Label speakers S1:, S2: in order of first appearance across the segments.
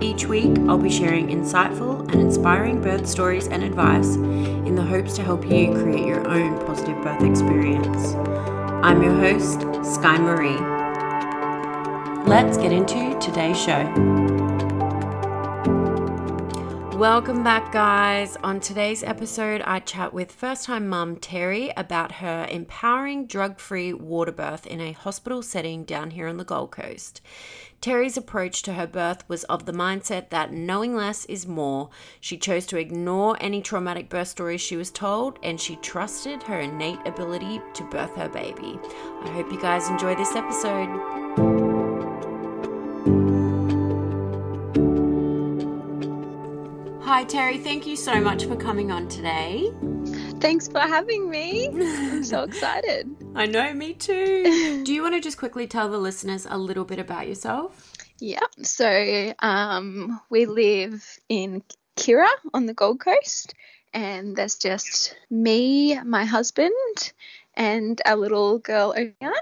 S1: Each week, I'll be sharing insightful and inspiring birth stories and advice in the hopes to help you create your own positive birth experience. I'm your host, Sky Marie. Let's get into today's show. Welcome back, guys. On today's episode, I chat with first time mum Terry about her empowering drug free water birth in a hospital setting down here on the Gold Coast. Terry's approach to her birth was of the mindset that knowing less is more. She chose to ignore any traumatic birth stories she was told, and she trusted her innate ability to birth her baby. I hope you guys enjoy this episode. Hi, Terry. Thank you so much for coming on today.
S2: Thanks for having me. I'm so excited.
S1: I know, me too. Do you want to just quickly tell the listeners a little bit about yourself?
S2: Yeah. So um, we live in Kirra on the Gold Coast, and there's just me, my husband, and our little girl, Ocean.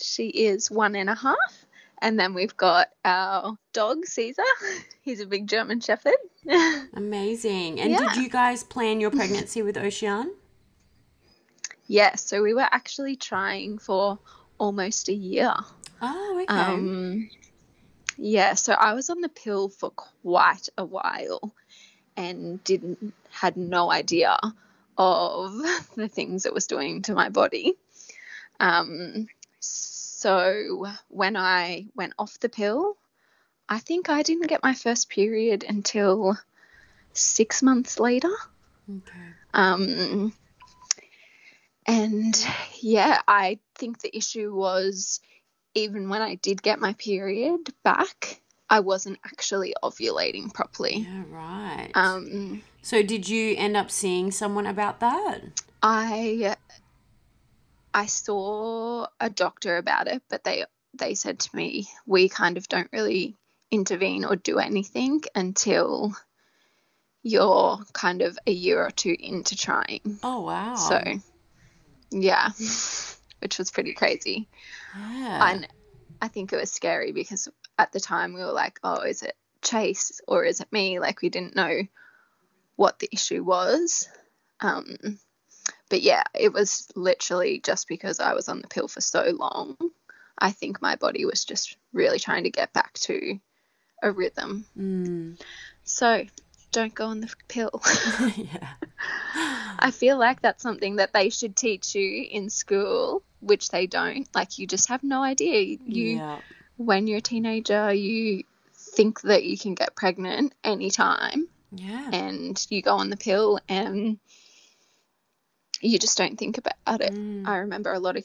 S2: She is one and a half. And then we've got our dog, Caesar. He's a big German Shepherd.
S1: Amazing. And yeah. did you guys plan your pregnancy with Ocean?
S2: Yeah, so we were actually trying for almost a year.
S1: Oh, okay. Um,
S2: yeah, so I was on the pill for quite a while and didn't had no idea of the things it was doing to my body. Um, so when I went off the pill, I think I didn't get my first period until six months later.
S1: Okay.
S2: Um, and yeah, I think the issue was even when I did get my period back, I wasn't actually ovulating properly.
S1: Yeah, right.
S2: Um,
S1: so did you end up seeing someone about that?
S2: I I saw a doctor about it, but they they said to me, we kind of don't really intervene or do anything until you're kind of a year or two into trying.
S1: Oh wow.
S2: So yeah, which was pretty crazy.
S1: Yeah.
S2: And I think it was scary because at the time we were like, oh, is it Chase or is it me? Like we didn't know what the issue was. Um, but yeah, it was literally just because I was on the pill for so long. I think my body was just really trying to get back to a rhythm.
S1: Mm.
S2: So don't go on the pill.
S1: yeah.
S2: I feel like that's something that they should teach you in school, which they don't. Like you just have no idea. You
S1: yeah.
S2: when you're a teenager, you think that you can get pregnant anytime.
S1: Yeah.
S2: And you go on the pill and you just don't think about it.
S1: Mm.
S2: I remember a lot of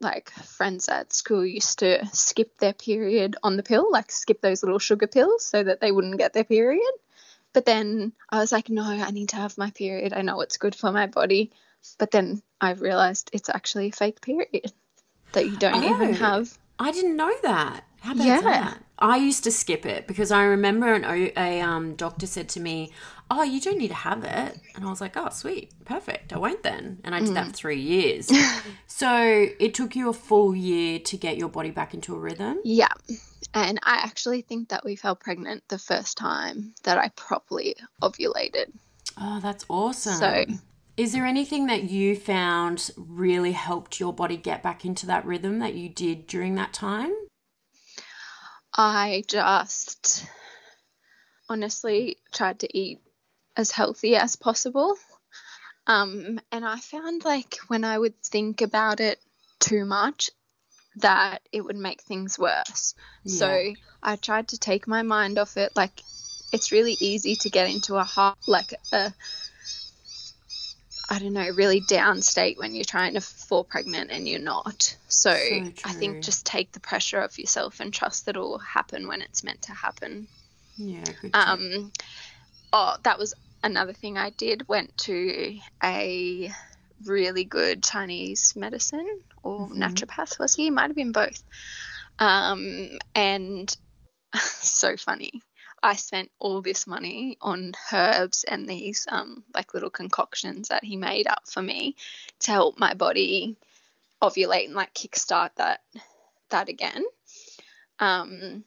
S2: like friends at school used to skip their period on the pill, like skip those little sugar pills so that they wouldn't get their period. But then I was like, no, I need to have my period. I know it's good for my body. But then I realized it's actually a fake period that you don't oh, even have.
S1: I didn't know that. How about yeah. that? I used to skip it because I remember an, a um, doctor said to me, "Oh, you don't need to have it," and I was like, "Oh, sweet, perfect. I won't then." And I did mm. that for three years. so it took you a full year to get your body back into a rhythm.
S2: Yeah, And I actually think that we fell pregnant the first time that I properly ovulated.
S1: Oh, that's awesome.
S2: So-
S1: is there anything that you found really helped your body get back into that rhythm that you did during that time?
S2: I just honestly tried to eat as healthy as possible. Um, and I found like when I would think about it too much, that it would make things worse. So I tried to take my mind off it. Like it's really easy to get into a heart, like a, I don't know, really down state when you're trying to fall pregnant and you're not. So,
S1: So
S2: I think just take the pressure off yourself and trust that it will happen when it's meant to happen.
S1: Yeah.
S2: Um, oh, that was another thing I did. Went to a really good Chinese medicine or
S1: Mhm.
S2: naturopath was he? Might have been both. Um, and so funny. I spent all this money on herbs and these um, like little concoctions that he made up for me to help my body ovulate and like kickstart that that again. Um,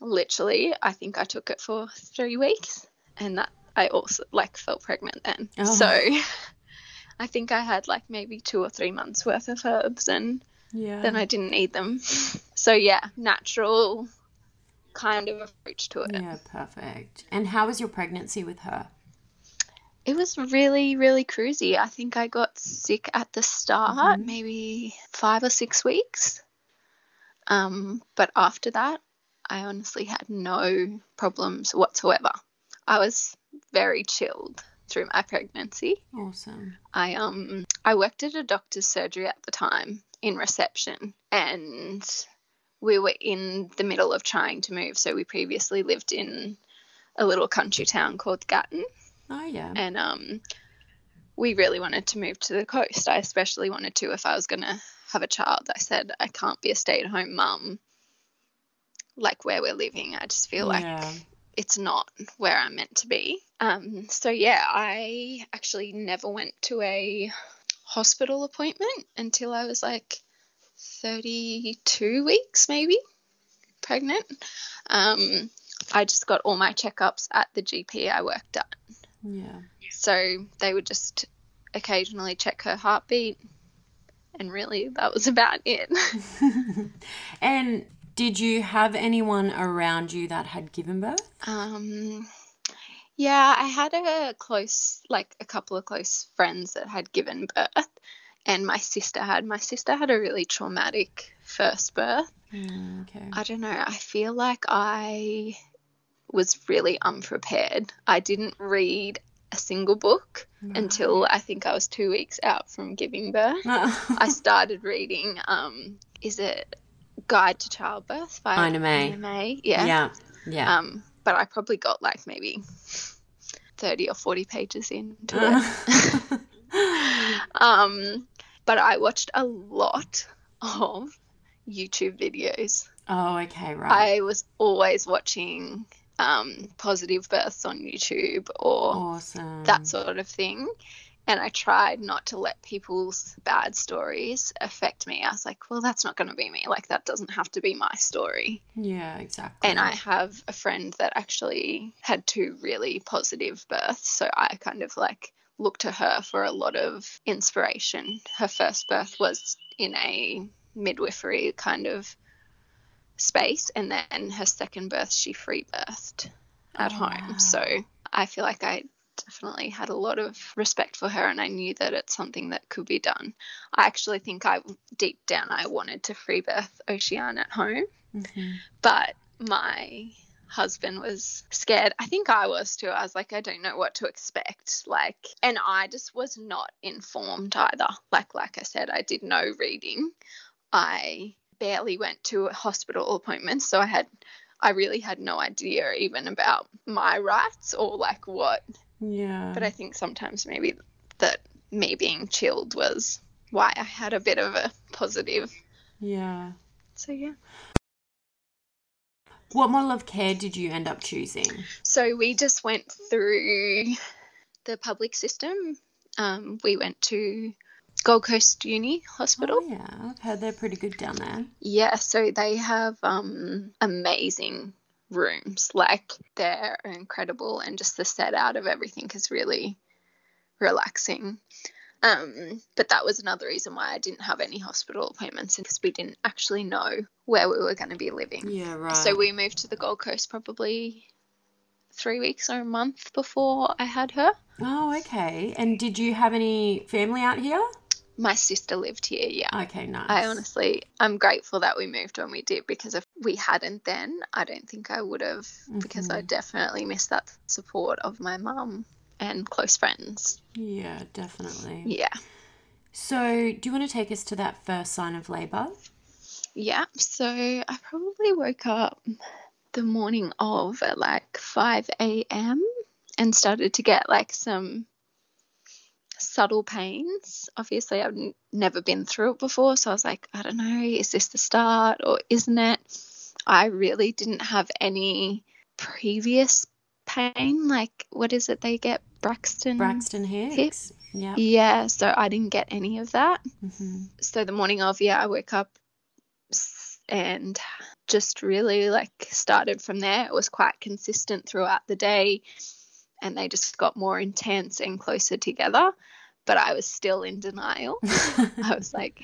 S2: literally, I think I took it for three weeks, and that I also like felt pregnant then.
S1: Oh.
S2: So I think I had like maybe two or three months worth of herbs, and
S1: yeah.
S2: then I didn't need them. So yeah, natural kind of approach to it.
S1: Yeah, perfect. And how was your pregnancy with her?
S2: It was really, really cruisy. I think I got sick at the start,
S1: Mhm.
S2: maybe five or six weeks. Um, but after that, I honestly had no problems whatsoever. I was very chilled through my pregnancy.
S1: Awesome.
S2: I um I worked at a doctor's surgery at the time in reception and we were in the middle of trying to move. So we previously lived in a little country town called Gatton
S1: Oh yeah.
S2: and um, we really wanted to move to the coast. I especially wanted to if I was going to have a child. I said I can't be a stay-at-home mum like where we're living. I just feel like
S1: yeah.
S2: It's not where I'm meant to be. Um, so yeah, I actually never went to a hospital appointment until I was like 32 weeks, maybe pregnant. Um, I just got all my checkups at the GP I worked at.
S1: Yeah.
S2: So they would just occasionally check her heartbeat, and really that was about it.
S1: and did you have anyone around you that had given birth?
S2: Um, yeah, I had a close, like a couple of close friends that had given birth, and my sister had. My sister had a really traumatic first birth.
S1: Mm, okay.
S2: I don't know. I feel like I was really unprepared. I didn't read a single book until I think I was two weeks out from giving birth. I started reading. Um, is it Guide to Childbirth by
S1: Ina May.
S2: Ina May? Yeah.
S1: yeah. Yeah.
S2: Um, but I probably got like maybe thirty or forty pages into it. Um, but I watched a lot of YouTube videos.
S1: oh, okay, right.
S2: I was always watching um, positive births on YouTube or
S1: awesome.
S2: that sort of thing. And I tried not to let people's bad stories affect me. I was like, well, that's not going to be me. Like, that doesn't have to be my story.
S1: Yeah, exactly.
S2: And I have a friend that actually had two really positive births. So I kind of like look to her for a lot of inspiration. Her first birth was in a midwifery kind of space. And then her second birth, she free birthed at
S1: Oh,
S2: home.
S1: wow.
S2: So I feel like I definitely had a lot of respect for her and I knew that it's something that could be done. I actually think I deep down I wanted to free birth Ocean at home
S1: Mhm.
S2: but my husband was scared. I think I was too. I was like, I don't know what to expect. Like, and I just was not informed either. Like, like I said, I did no reading. I barely went to hospital appointments, so I had, I really had no idea even about my rights or like what.
S1: Yeah.
S2: But I think sometimes maybe that me being chilled was why I had a bit of a positive.
S1: yeah.
S2: So yeah.
S1: What model of care did you end up choosing?
S2: So we just went through the public system. Um, we went to Gold Coast Uni Hospital.
S1: Oh, yeah, I've heard they're pretty good down there.
S2: Yeah, so they have um, amazing rooms. Like they're incredible, and just the set out of everything is really relaxing. Um, but that was another reason why I didn't have any hospital appointments because we didn't actually know where we were going to be living.
S1: Yeah, right.
S2: So we moved to the Gold Coast probably three weeks or a month before I had her.
S1: Oh, okay. And did you have any family out here?
S2: My sister lived here, yeah.
S1: Okay, nice.
S2: I honestly, I'm grateful that we moved when we did because if we hadn't then, I don't think I would have because I mm-hmm. definitely missed that support of my mum and close friends.
S1: Yeah, definitely.
S2: Yeah.
S1: So, do you want to take us to that first sign of labour?
S2: Yeah. So I probably woke up the morning of at like 5 a.m. and started to get like some subtle pains. Obviously, I've n- never been through it before. So I was like, I don't know, is this the start or isn't it? I really didn't have any previous pain. Like, what is it they get? Braxton?
S1: Braxton Hicks. Yeah.
S2: Yeah, so I didn't get any of that.
S1: hmm
S2: So the morning of, yeah, I woke up and just really like started from there. It was quite consistent throughout the day and they just got more intense and closer together. But I was still in denial. I was like,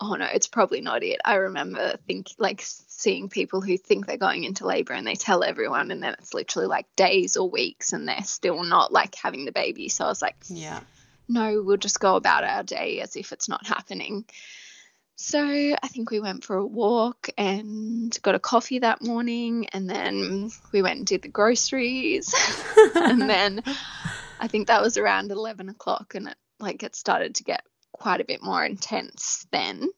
S2: oh no, it's probably not it. I remember think like seeing people who think they're going into labor and they tell everyone and then it's literally like days or weeks and they're still not like having the baby. So I was like,
S1: Yeah.
S2: no, we'll just go about our day as if it's not happening. So I think we went for a walk and got a coffee that morning, and then we went and did the groceries, and then I think that was around eleven o'clock, and it like it started to get quite a bit more intense then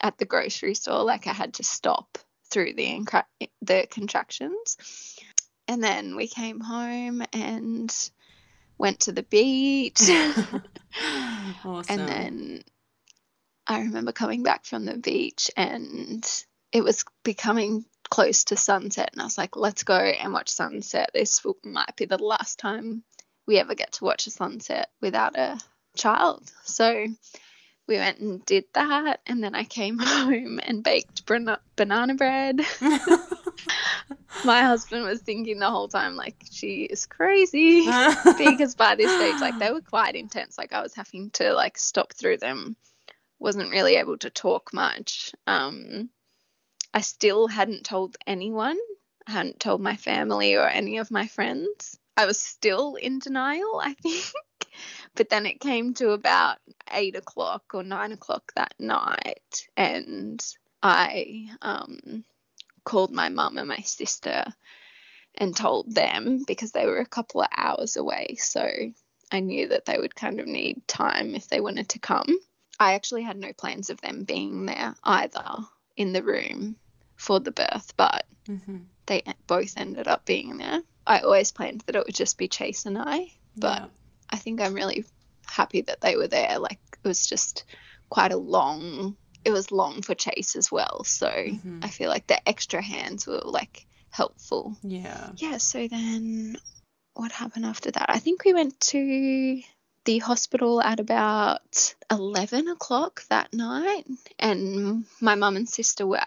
S2: at the grocery store. Like I had to stop through the incra- the contractions, and then we came home and went to the beach.
S1: awesome.
S2: And then I remember coming back from the beach and it was becoming close to sunset. And I was like, let's go and watch sunset. This might be the last time we ever get to watch a sunset without a child. So we went and did that. And then I came home and baked bana- banana bread. My husband was thinking the whole time, like, she is crazy because by this stage like they were quite intense like i was having to like stop through them wasn't really able to talk much um i still hadn't told anyone i hadn't told my family or any of my friends i was still in denial i think but then it came to about eight o'clock or nine o'clock that night and i um called my mum and my sister and told them because they were a couple of hours away. So I knew that they would kind of need time if they wanted to come. I actually had no plans of them being there either in the room for the birth, but
S1: hmm
S2: they both ended up being there. I always planned that it would just be Chase and I, but I think I'm really happy that they were there. Like it was just quite a long, it was long for Chase as well. So
S1: Mhm.
S2: I feel like the extra hands were like helpful
S1: yeah.
S2: yeah, so then what happened after that? I think we went to the hospital at about 11 o'clock that night, and my mum and sister were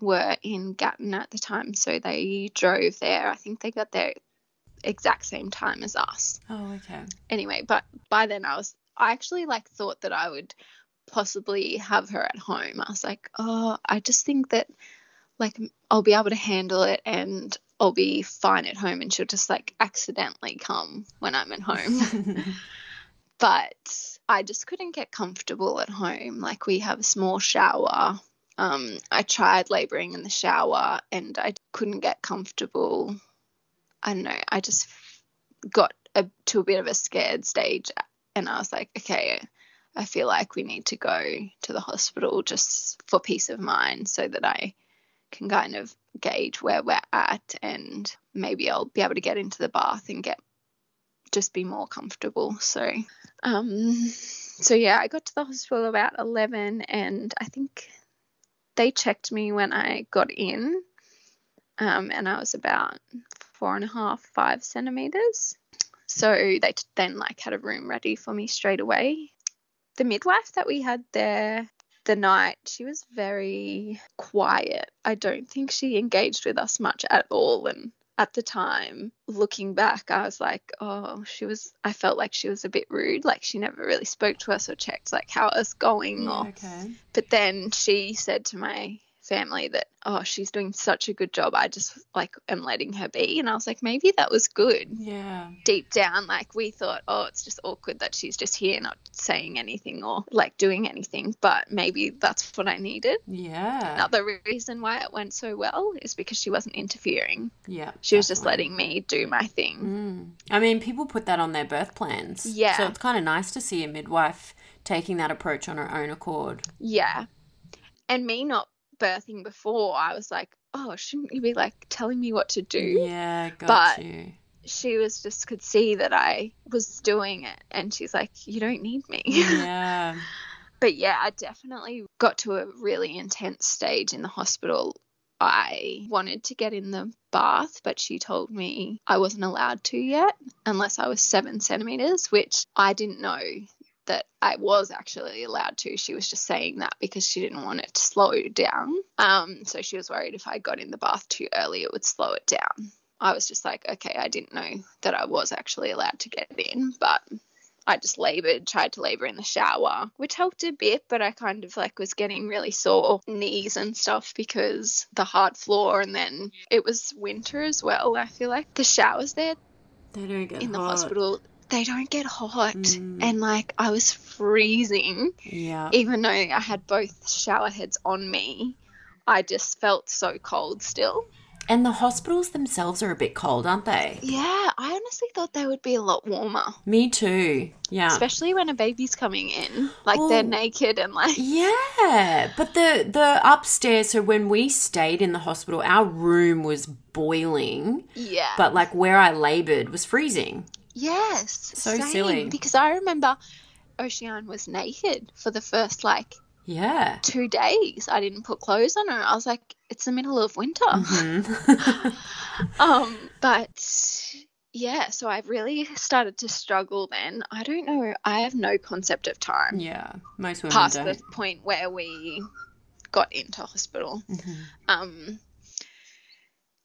S2: were in Gatton at the time, so they drove there. I think they got there exact same time as us.
S1: Oh, okay.
S2: Anyway, but by then I was I actually like thought that I would possibly have her at home. I was like, "Oh, I just think that like I'll be able to handle it and I'll be fine at home and she'll just like accidentally come when I'm at home. but I just couldn't get comfortable at home. Like we have a small shower. Um, I tried laboring in the shower and I couldn't get comfortable. I don't know. I just got a, to a bit of a scared stage and I was like, okay, I feel like we need to go to the hospital just for peace of mind so that I can kind of gauge where we're at and maybe I'll be able to get into the bath and get just be more comfortable. So um so yeah, I got to the hospital about 11 and I think they checked me when I got in um and I was about four and a half, five centimeters. So they then like had a room ready for me straight away. the midwife that we had there the night, she was very quiet. I don't think she engaged with us much at all. And at the time, looking back, I was like, oh, she was, I felt like she was a bit rude. Like she never really spoke to us or checked like how it was going. Mm, or,
S1: okay.
S2: but then she said to my family that oh she's doing such a good job i just like am letting her be and i was like maybe that was good
S1: Yeah.
S2: deep down like we thought oh it's just awkward that she's just here not saying anything or like doing anything but maybe that's what i needed
S1: Yeah.
S2: another reason why it went so well is because she wasn't interfering
S1: Yeah.
S2: she was just letting me do my thing
S1: Mm. I mean, people put that on their birth plans.
S2: Yeah.
S1: So it's kind of nice to see a midwife taking that approach on her own accord.
S2: yeah and me not birthing before i was like oh shouldn't you be like telling me what to do
S1: Yeah, got
S2: But-
S1: you.
S2: she was just could see that I was doing it and she's like you don't need me
S1: Yeah.
S2: but yeah I definitely got to a really intense stage in the hospital I wanted to get in the bath but she told me I wasn't allowed to yet unless I was 7 centimeters which I didn't know that I was actually allowed to. She was just saying that because she didn't want it to slow down. Um, so she was worried if I got in the bath too early, it would slow it down. I was just like, okay, I didn't know that I was actually allowed to get in, but I just labored, tried to labor in the shower, which helped a bit, but I kind of like was getting really sore knees and stuff because the hard floor, and then it was winter as well. I feel like the showers there
S1: They don't get
S2: in the
S1: hot.
S2: hospital, they don't get hot,
S1: Mm.
S2: and like I was freezing
S1: Yeah.
S2: even though I had both shower heads on me, I just felt so cold still.
S1: And the hospitals themselves are a bit cold, aren't they?
S2: Yeah, I honestly thought they would be a lot warmer,
S1: Me too. Yeah.
S2: especially when a baby's coming in. Like they're naked and like,
S1: Yeah, but the the upstairs. So when we stayed in the hospital, our room was boiling,
S2: yeah.
S1: but like where I laboured was freezing.
S2: Yes.
S1: So
S2: same,
S1: silly.
S2: Because I remember Ocean was naked for the first like
S1: Yeah.
S2: two days. I didn't put clothes on her. I was like, it's the middle of winter.
S1: Mhm.
S2: Um, but yeah, so I really started to struggle then. I don't know. I have no concept of time
S1: yeah, most women
S2: past
S1: don't.
S2: the point where we got into hospital.
S1: Mhm.
S2: Um,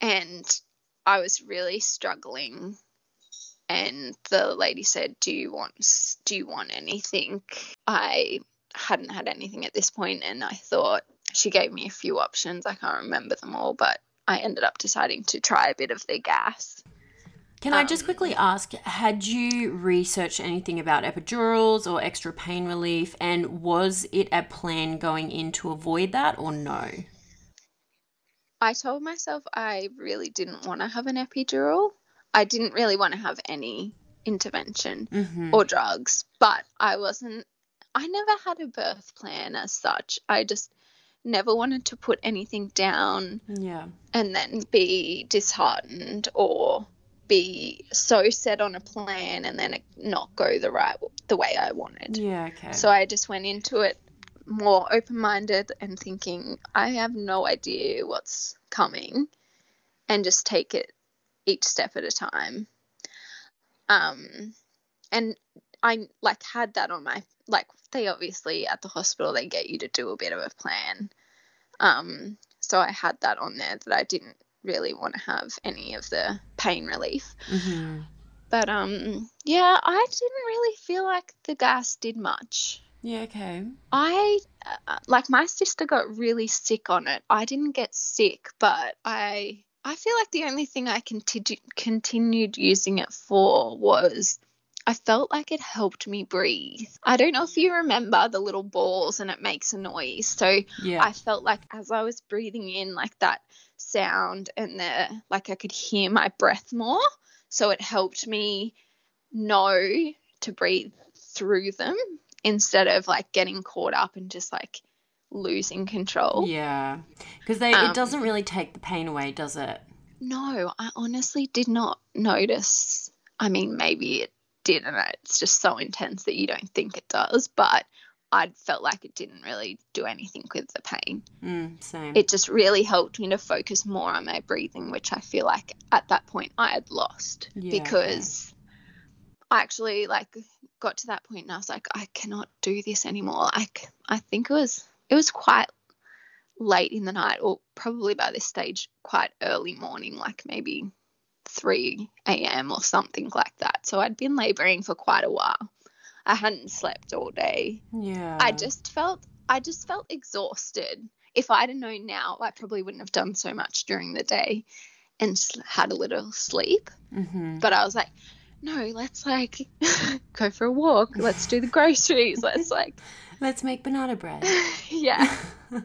S2: and I was really struggling. And the lady said, "Do you want? Do you want anything?" I hadn't had anything at this point, and I thought she gave me a few options. I can't remember them all, but I ended up deciding to try a bit of the gas.
S1: Can I
S2: Um,
S1: just quickly ask, had you researched anything about epidurals or extra pain relief, and was it a plan going in to avoid that or no?
S2: I told myself I really didn't want to have an epidural. I didn't really want to have any intervention
S1: Mm-hmm.
S2: or drugs, but I wasn't, I never had a birth plan as such. I just never wanted to put anything down
S1: Yeah.
S2: and then be disheartened or be so set on a plan and then not go the right the way I wanted.
S1: Yeah, okay.
S2: So I just went into it more open minded and thinking, I have no idea what's coming and just take it each step at a time. Um, and I like had that on my like they obviously at the hospital they get you to do a bit of a plan. Um, so I had that on there that I didn't really want to have any of the pain relief.
S1: hmm
S2: But um, yeah, I didn't really feel like the gas did much.
S1: Yeah, okay.
S2: I uh, like my sister got really sick on it. I didn't get sick, but I I feel like the only thing I continu- continued using it for was I felt like it helped me breathe. I don't know if you remember the little balls and it makes a noise. So
S1: Yeah.
S2: I felt like as I was breathing in like that sound and the like I could hear my breath more. So it helped me know to breathe through them instead of like getting caught up and just like losing control.
S1: yeah. Because they
S2: Um,
S1: it doesn't really take the pain away, does it?
S2: No, I honestly did not notice. I mean, maybe it did, and it's just so intense that you don't think it does, but I felt like it didn't really do anything with the pain.
S1: Mm, same.
S2: It just really helped me to focus more on my breathing, which I feel like at that point I had lost
S1: Yeah,
S2: because I actually like got to that point and I was like, I cannot do this anymore. Like I think it was it was quite late in the night, or probably by this stage quite early morning, like maybe 3 a.m. or something like that. So I'd been laboring for quite a while. I hadn't slept all day.
S1: Yeah.
S2: I just felt I just felt exhausted. If I'd have known now, I probably wouldn't have done so much during the day and had a little sleep.
S1: hmm
S2: But I was like, no, let's like go for a walk. Let's do the groceries. Let's like,
S1: Let's make banana bread.
S2: yeah.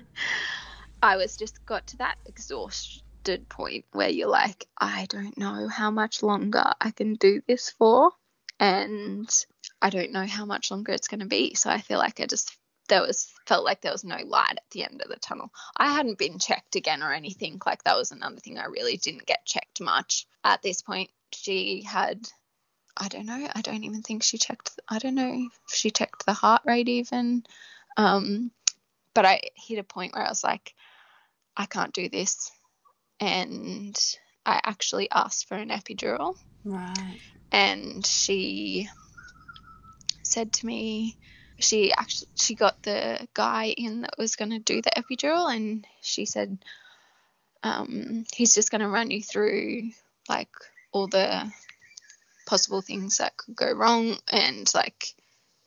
S2: I was just got to that exhausted point where you're like, I don't know how much longer I can do this for. And I don't know how much longer it's going to be. So I feel like I just, there was, felt like there was no light at the end of the tunnel. I hadn't been checked again or anything. Like that was another thing I really didn't get checked much. At this point, she had, I don't know, I don't even think she checked, I don't know if she checked the heart rate even. Um, but I hit a point where I was like, I can't do this. And I actually asked for an epidural
S1: Right.
S2: and she said to me she actually she got the guy in that was going to do the epidural and she said um, he's just going to run you through like all the possible things that could go wrong and like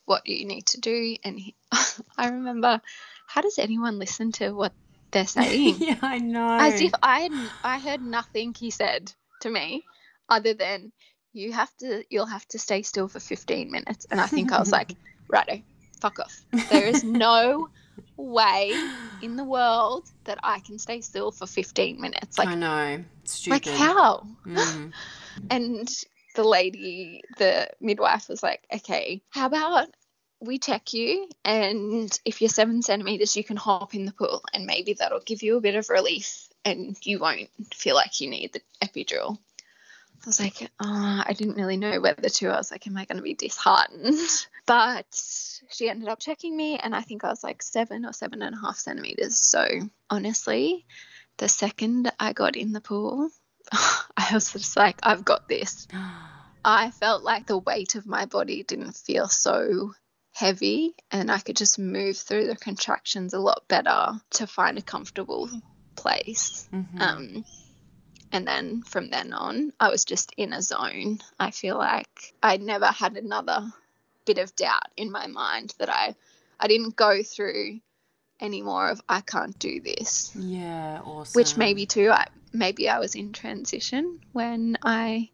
S2: what you need to do and he, i remember how does anyone listen to what they're saying
S1: yeah, I know.
S2: as if I had, I heard nothing he said to me other than you have to you'll have to stay still for 15 minutes and I think I was like righto fuck off there is no way in the world that I can stay still for 15 minutes Like I
S1: know. Stupid.
S2: like how
S1: Mm.
S2: and the lady the midwife was like okay how about we check you and if you're seven centimeters you can hop in the pool and maybe that'll give you a bit of relief and you won't feel like you need the epidural. I was like oh, i didn't really know whether to. I was like am i going to be disheartened? But she ended up checking me and i think i was like seven or seven and a half centimeters. So honestly the second i got in the pool i was just like i've got this I felt like the weight of my body didn't feel so heavy and I could just move through the contractions a lot better to find a comfortable place.
S1: Mhm.
S2: Um, and then from then on, I was just in a zone. I feel like I never had another bit of doubt in my mind that I, I didn't go through any more of I can't do this
S1: yeah, awesome.
S2: which maybe too I maybe I was in transition when I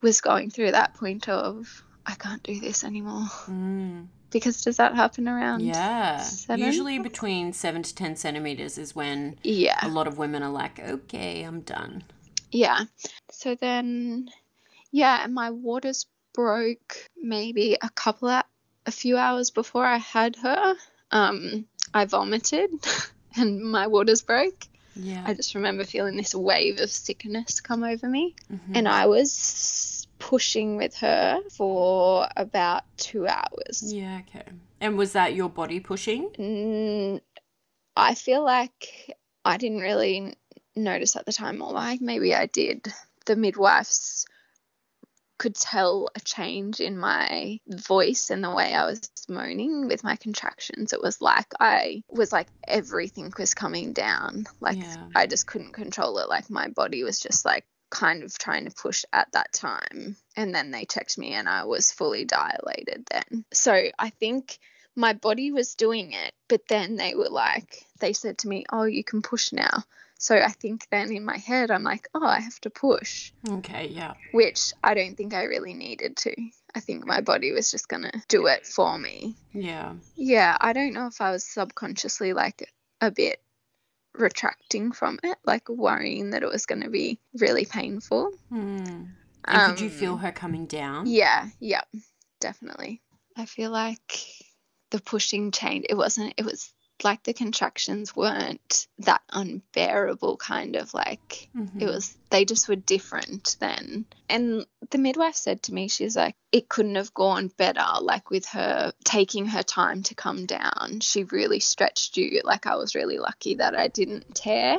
S2: was going through that point of I can't do this anymore
S1: Mm.
S2: because does that happen around
S1: Yeah.
S2: seven?
S1: Usually between seven to ten centimeters is when
S2: yeah a
S1: lot of women are like, okay, I'm done.
S2: yeah so then yeah and my waters broke maybe a couple of a few hours before I had her um I vomited and my waters broke
S1: Yeah.
S2: I just remember feeling this wave of sickness come over me
S1: Mhm.
S2: and I was pushing with her for about two hours.
S1: yeah, okay. And was that your body pushing?
S2: Mm, I feel like I didn't really notice at the time, or like maybe I did. The midwives could tell a change in my voice and the way I was moaning with my contractions. It was like I was like everything was coming down. Like
S1: Yeah.
S2: I just couldn't control it. Like my body was just like kind of trying to push at that time. And then they checked me and I was fully dilated then. So I think my body was doing it, but then they were like, they said to me, Oh, you can push now. So I think then in my head, I'm like, Oh, I have to push,
S1: Okay, yeah.
S2: which I don't think I really needed to. I think my body was just going to do it for me.
S1: Yeah.
S2: Yeah, I don't know if I was subconsciously like a bit retracting from it, like worrying that it was going to be really painful.
S1: Hmm. And could you
S2: Um,
S1: feel her coming down?
S2: Yeah, yeah, definitely. I feel like the pushing change, it wasn't, it was like the contractions weren't that unbearable kind of like
S1: Mhm.
S2: it was they just were different then and the midwife said to me she's like it couldn't have gone better like with her taking her time to come down she really stretched you like i was really lucky that i didn't tear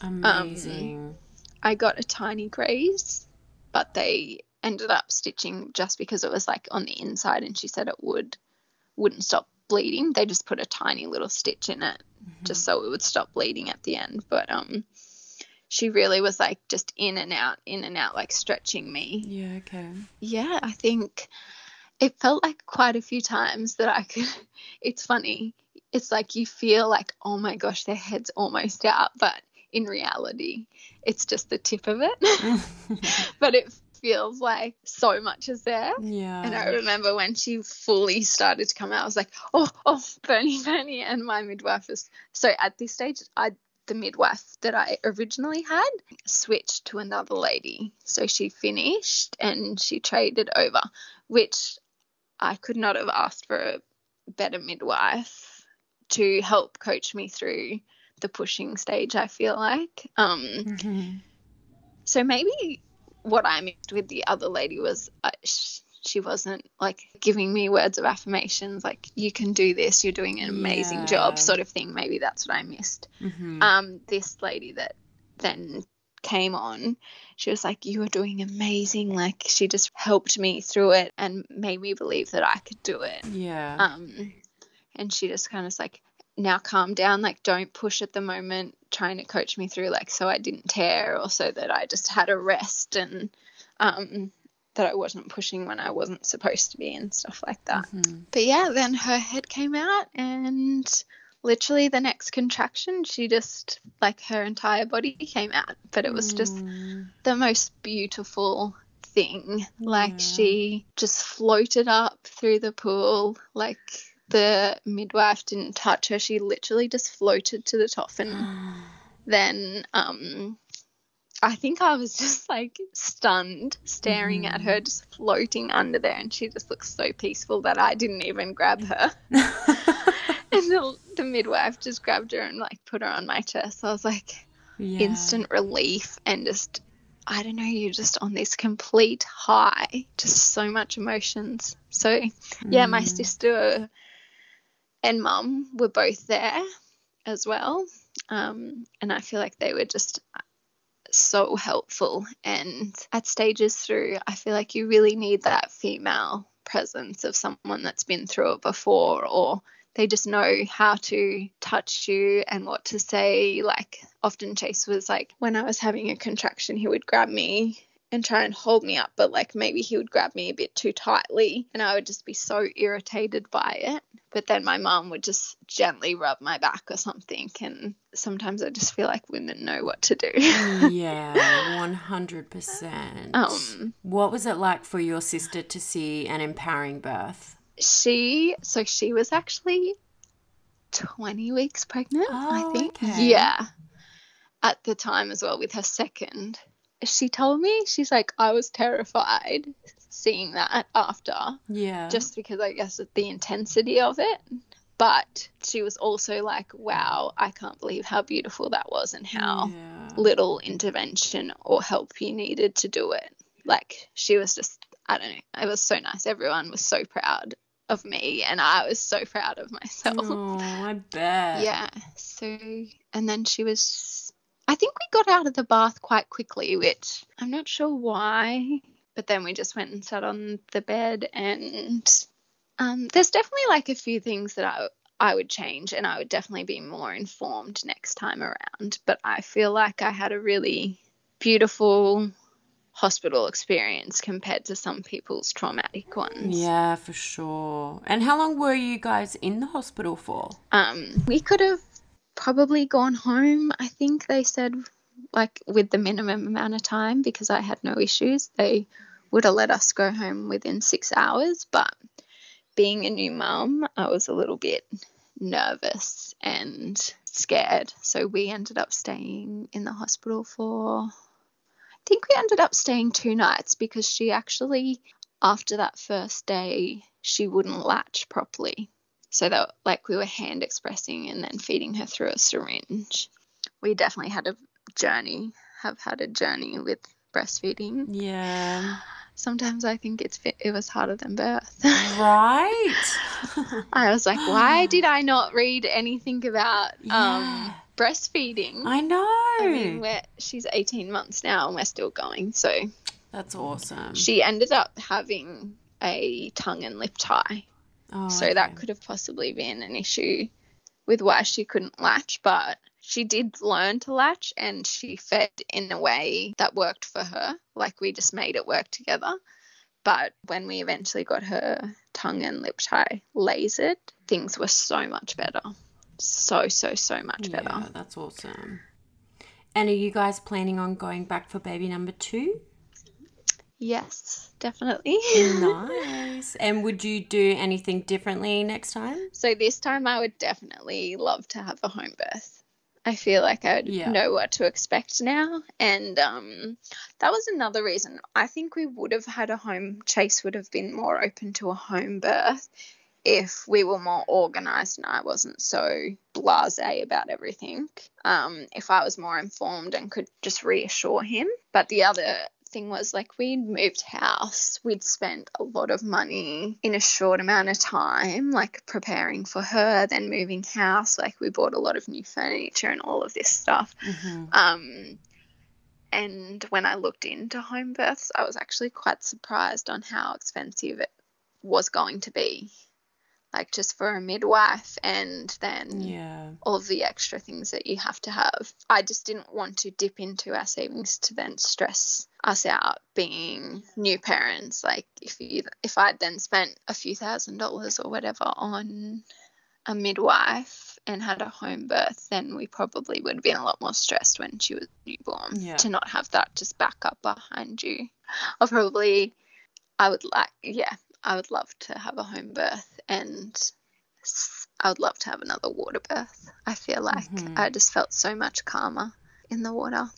S1: Amazing.
S2: I got a tiny graze, but they ended up stitching just because it was like on the inside and she said it would wouldn't stop bleeding. They just put a tiny little stitch in it mm-hmm. just so it would stop bleeding at the end. But um she really was like just in and out, in and out, like stretching me.
S1: Yeah, okay.
S2: Yeah, I think it felt like quite a few times that I could. It's funny. It's like you feel like, oh my gosh, their head's almost out, but in reality, it's just the tip of it. but it feels like so much is there.
S1: Yeah.
S2: And I remember when she fully started to come out, I was like, oh, oh, Bernie, Bernie. And my midwife was so at this stage, I the midwife that I originally had switched to another lady. So she finished and she traded over, which I could not have asked for a better midwife to help coach me through the pushing stage, I feel like. Um, mm-hmm. So maybe what I missed with the other lady was uh, she wasn't like giving me words of affirmations like you can do this you're doing an amazing yeah. job sort of thing maybe that's what i missed mm-hmm. um this lady that then came on she was like you are doing amazing like she just helped me through it and made me believe that i could do it
S1: yeah
S2: um and she just kind of was like now calm down like don't push at the moment trying to coach me through like so i didn't tear or so that i just had a rest and um that I wasn't pushing when I wasn't supposed to be and stuff like that. Mm-hmm. But yeah, then her head came out and literally the next contraction she just like her entire body came out but it was just mm. the most beautiful thing like yeah. she just floated up through the pool like the midwife didn't touch her she literally just floated to the top and then um I think I was just like stunned, staring mm. at her, just floating under there, and she just looked so peaceful that I didn't even grab her. and the, the, midwife just grabbed her and like put her on my chest. I was like, yeah. instant relief and just, I don't know, you're just on this complete high, just so much emotions. So, yeah, mm. my sister and mum were both there as well. Um, and I feel like they were just so helpful. And at stages through, I feel like you really need that female presence of someone that's been through it before or they just know how to touch you and what to say. Like, often Chase was like, when I was having a contraction, he would grab me and try and hold me up, but like maybe he would grab me a bit too tightly and I would just be so irritated by it. But then my mom would just gently rub my back or something. And sometimes I just feel like women know what to do.
S1: yeah, 100%. Um, what was it like for your sister to see an empowering birth?
S2: She, so she was actually 20 weeks pregnant,
S1: oh,
S2: I think.
S1: Okay.
S2: Yeah. At the time as well with her second she told me she's like I was terrified seeing that after.
S1: Yeah.
S2: Just because I guess of the intensity of it. But she was also like, wow, I can't believe how beautiful that was and how yeah. little intervention or help you needed to do it. Like, she was just, I don't know, it was so nice. Everyone was so proud of me and I was so proud of myself.
S1: Oh, I bet.
S2: Yeah. So, and then she was I think we got out of the bath quite quickly, which I'm not sure why. But then we just went and sat on the bed, and um, there's definitely like a few things that I I would change, and I would definitely be more informed next time around. But I feel like I had a really beautiful hospital experience compared to some people's traumatic ones.
S1: Yeah, for sure. And how long were you guys in the hospital for?
S2: Um, we could have probably gone home. I think they said, like, with the minimum amount of time because I had no issues. They would have let us go home within six hours. But being a new mum, I was a little bit nervous and scared. So we ended up staying in the hospital for, I think we ended up staying two nights because she actually, after that first day, she wouldn't latch properly. So that like we were hand expressing and then feeding her through a syringe. We definitely had a journey, have had a journey with breastfeeding.
S1: Yeah.
S2: Sometimes I think it's it was harder than birth.
S1: Right.
S2: I was like, why did I not read anything about um, yeah. um, breastfeeding?
S1: I know.
S2: I mean, we're, she's 18 months now and we're still going. So
S1: That's awesome.
S2: She ended up having a tongue and lip tie.
S1: Oh,
S2: so
S1: okay.
S2: that could have possibly been an issue with why she couldn't latch, but she did learn to latch and she fed in a way that worked for her. Like we just made it work together. But when we eventually got her tongue and lip tie lasered, things were so much better. So, so, so much better.
S1: Yeah, that's awesome. And are you guys planning on going back for baby number two?
S2: Yes, definitely.
S1: nice. And would you do anything differently next time?
S2: So this time I would definitely love to have a home birth. I feel like I
S1: Yeah.
S2: know what to expect now. And um, that was another reason. I think we would have had a home, Chase would have been more open to a home birth if we were more organized and I wasn't so blase about everything. Um, if I was more informed and could just reassure him. But the other thing was like we'd moved house. We'd spent a lot of money in a short amount of time like preparing for her then moving house. Like we bought a lot of new furniture and all of this stuff.
S1: Mm-hmm.
S2: um and when i looked into home births i was actually quite surprised on how expensive it was going to be like just for a midwife and then
S1: Yeah.
S2: all the extra things that you have to have. I just didn't want to dip into our savings to then stress us out being new parents. Like if you if I'd then spent a few thousand dollars or whatever on a midwife and had a home birth, then we probably would have been a lot more stressed when she was newborn.
S1: Yeah.
S2: To not have that just back up behind you. I'll probably I would like yeah, I would love to have a home birth and I would love to have another water birth. I feel like
S1: Mhm.
S2: I just felt so much calmer in the water.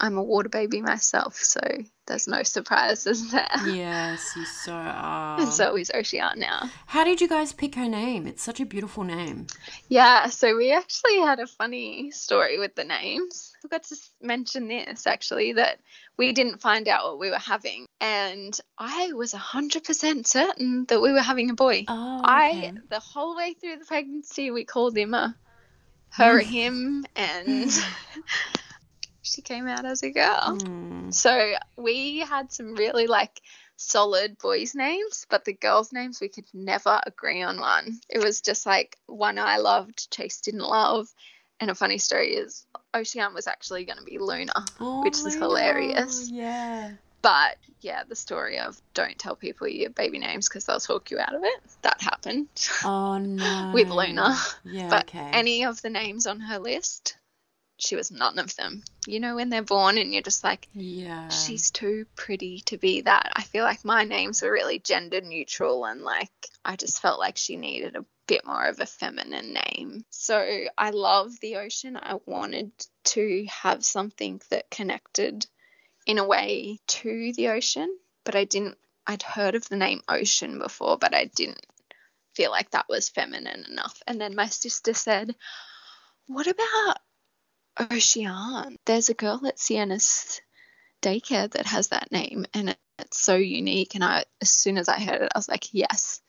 S2: I'm a water baby myself, so there's no surprises there.
S1: Yes, you so are.
S2: And so is Oceana.
S1: How did you guys pick her name? It's such a beautiful name.
S2: Yeah, so we actually had a funny story with the names. I forgot to mention this actually that we didn't find out what we were having, and I was 100% certain that we were having a boy.
S1: Oh,
S2: I the whole way through the pregnancy we called him a her, mm. him, and she came out as a girl.
S1: Mm.
S2: So we had some really like solid boys' names, but the girls' names we could never agree on one. It was just like one I loved, Chase didn't love. And a funny story is Oceana was actually going to be Luna,
S1: Oh,
S2: which is hilarious.
S1: Yeah.
S2: But yeah, the story of don't tell people your baby names because they'll talk you out of it. That happened
S1: Oh no.
S2: with Luna.
S1: Yeah.
S2: But
S1: okay.
S2: any of the names on her list, she was none of them. You know, when they're born and you're just like,
S1: yeah.
S2: she's too pretty to be that. I feel like my names were really gender neutral and like I just felt like she needed a bit more of a feminine name. So I love the ocean. I wanted to have something that connected in a way to the ocean, but I didn't I'd heard of the name ocean before, but I didn't feel like that was feminine enough. And then my sister said, "What about Oceana. There's a girl at Sienna's daycare that has that name, and it's so unique. And I, as soon as I heard it, I was like, yes,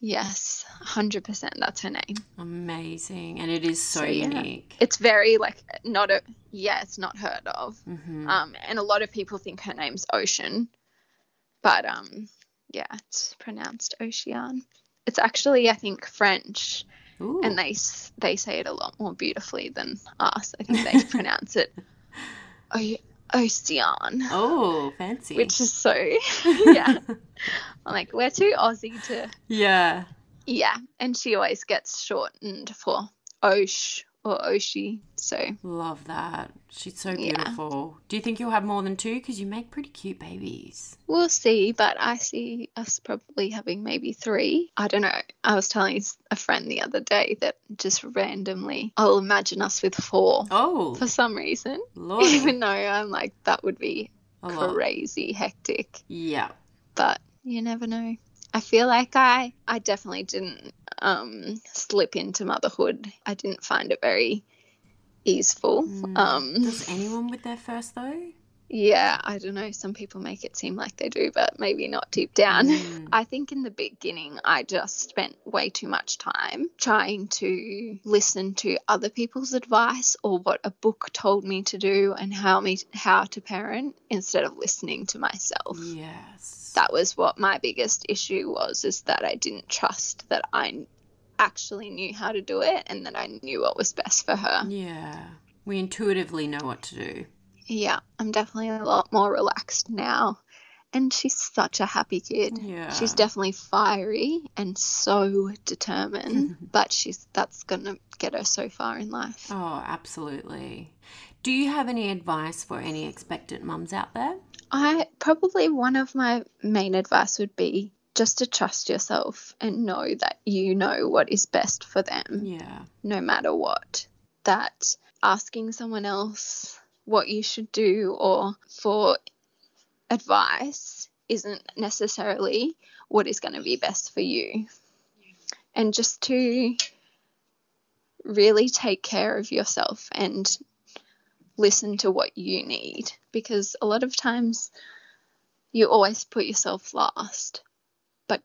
S2: yes, hundred percent, that's her name.
S1: Amazing. And it is so,
S2: So, yeah.
S1: unique.
S2: It's very like not a yeah, it's not heard of.
S1: hmm
S2: Um, and a lot of people think her name's Oceana, but um, yeah, it's pronounced Oceana. It's actually, I think, French,
S1: Ooh.
S2: and they they say it a lot more beautifully than us. I think they pronounce it Oceana,
S1: oh, fancy.
S2: which is so yeah. I'm like, we're too Aussie to
S1: yeah.
S2: yeah, and she always gets shortened for Osh or Oshi. So
S1: Love that. She's so
S2: Yeah.
S1: beautiful. Do you think you'll have more than two? Because you make pretty cute babies.
S2: we'll see, but I see us probably having maybe three. I don't know. I was telling a friend the other day that just randomly I'll imagine us with four
S1: Oh,
S2: for some reason,
S1: Lord.
S2: even though I'm like that would be
S1: A lot.
S2: crazy hectic.
S1: Yeah.
S2: But you never know. I feel like I I definitely didn't um slip into motherhood. I didn't find it very easeful.
S1: Mm.
S2: Um
S1: Does anyone with their first though?
S2: Yeah, I don't know. Some people make it seem like they do, but maybe not deep down.
S1: Mm.
S2: I think in the beginning, I just spent way too much time trying to listen to other people's advice or what a book told me to do and how me how to parent instead of listening to myself.
S1: Yes.
S2: That was what my biggest issue was is that I didn't trust that I actually knew how to do it and that I knew what was best for her.
S1: Yeah. We intuitively know what to do.
S2: Yeah, I'm definitely a lot more relaxed now. And she's such a happy kid.
S1: Yeah.
S2: She's definitely fiery and so determined, but she's that's gonna get her so far in life.
S1: Oh, absolutely. Do you have any advice for any expectant mums out there?
S2: I probably one of my main advice would be just to trust yourself and know that you know what is best for them
S1: Yeah.
S2: no matter what. That asking someone else what you should do or for advice isn't necessarily what is going to be best for you. And just to really take care of yourself and listen to what you need because a lot of times you always put yourself last but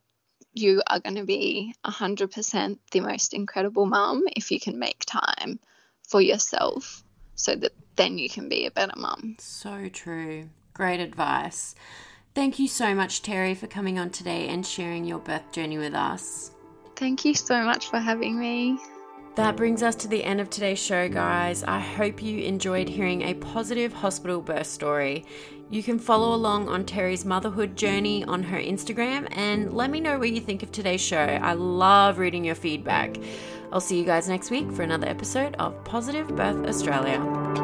S2: you are going to be 100% the most incredible mum if you can make time for yourself so that then you can be a better mum.
S1: So true. Great advice. Thank you so much, Terry, for coming on today and sharing your birth journey with us.
S2: Thank you so much for having me.
S1: That brings us to the end of today's show, guys. I hope you enjoyed hearing a positive hospital birth story. You can follow along on Terry's motherhood journey on her Instagram and let me know what you think of today's show. I love reading your feedback. I'll see you guys next week for another episode of Positive Birth Australia.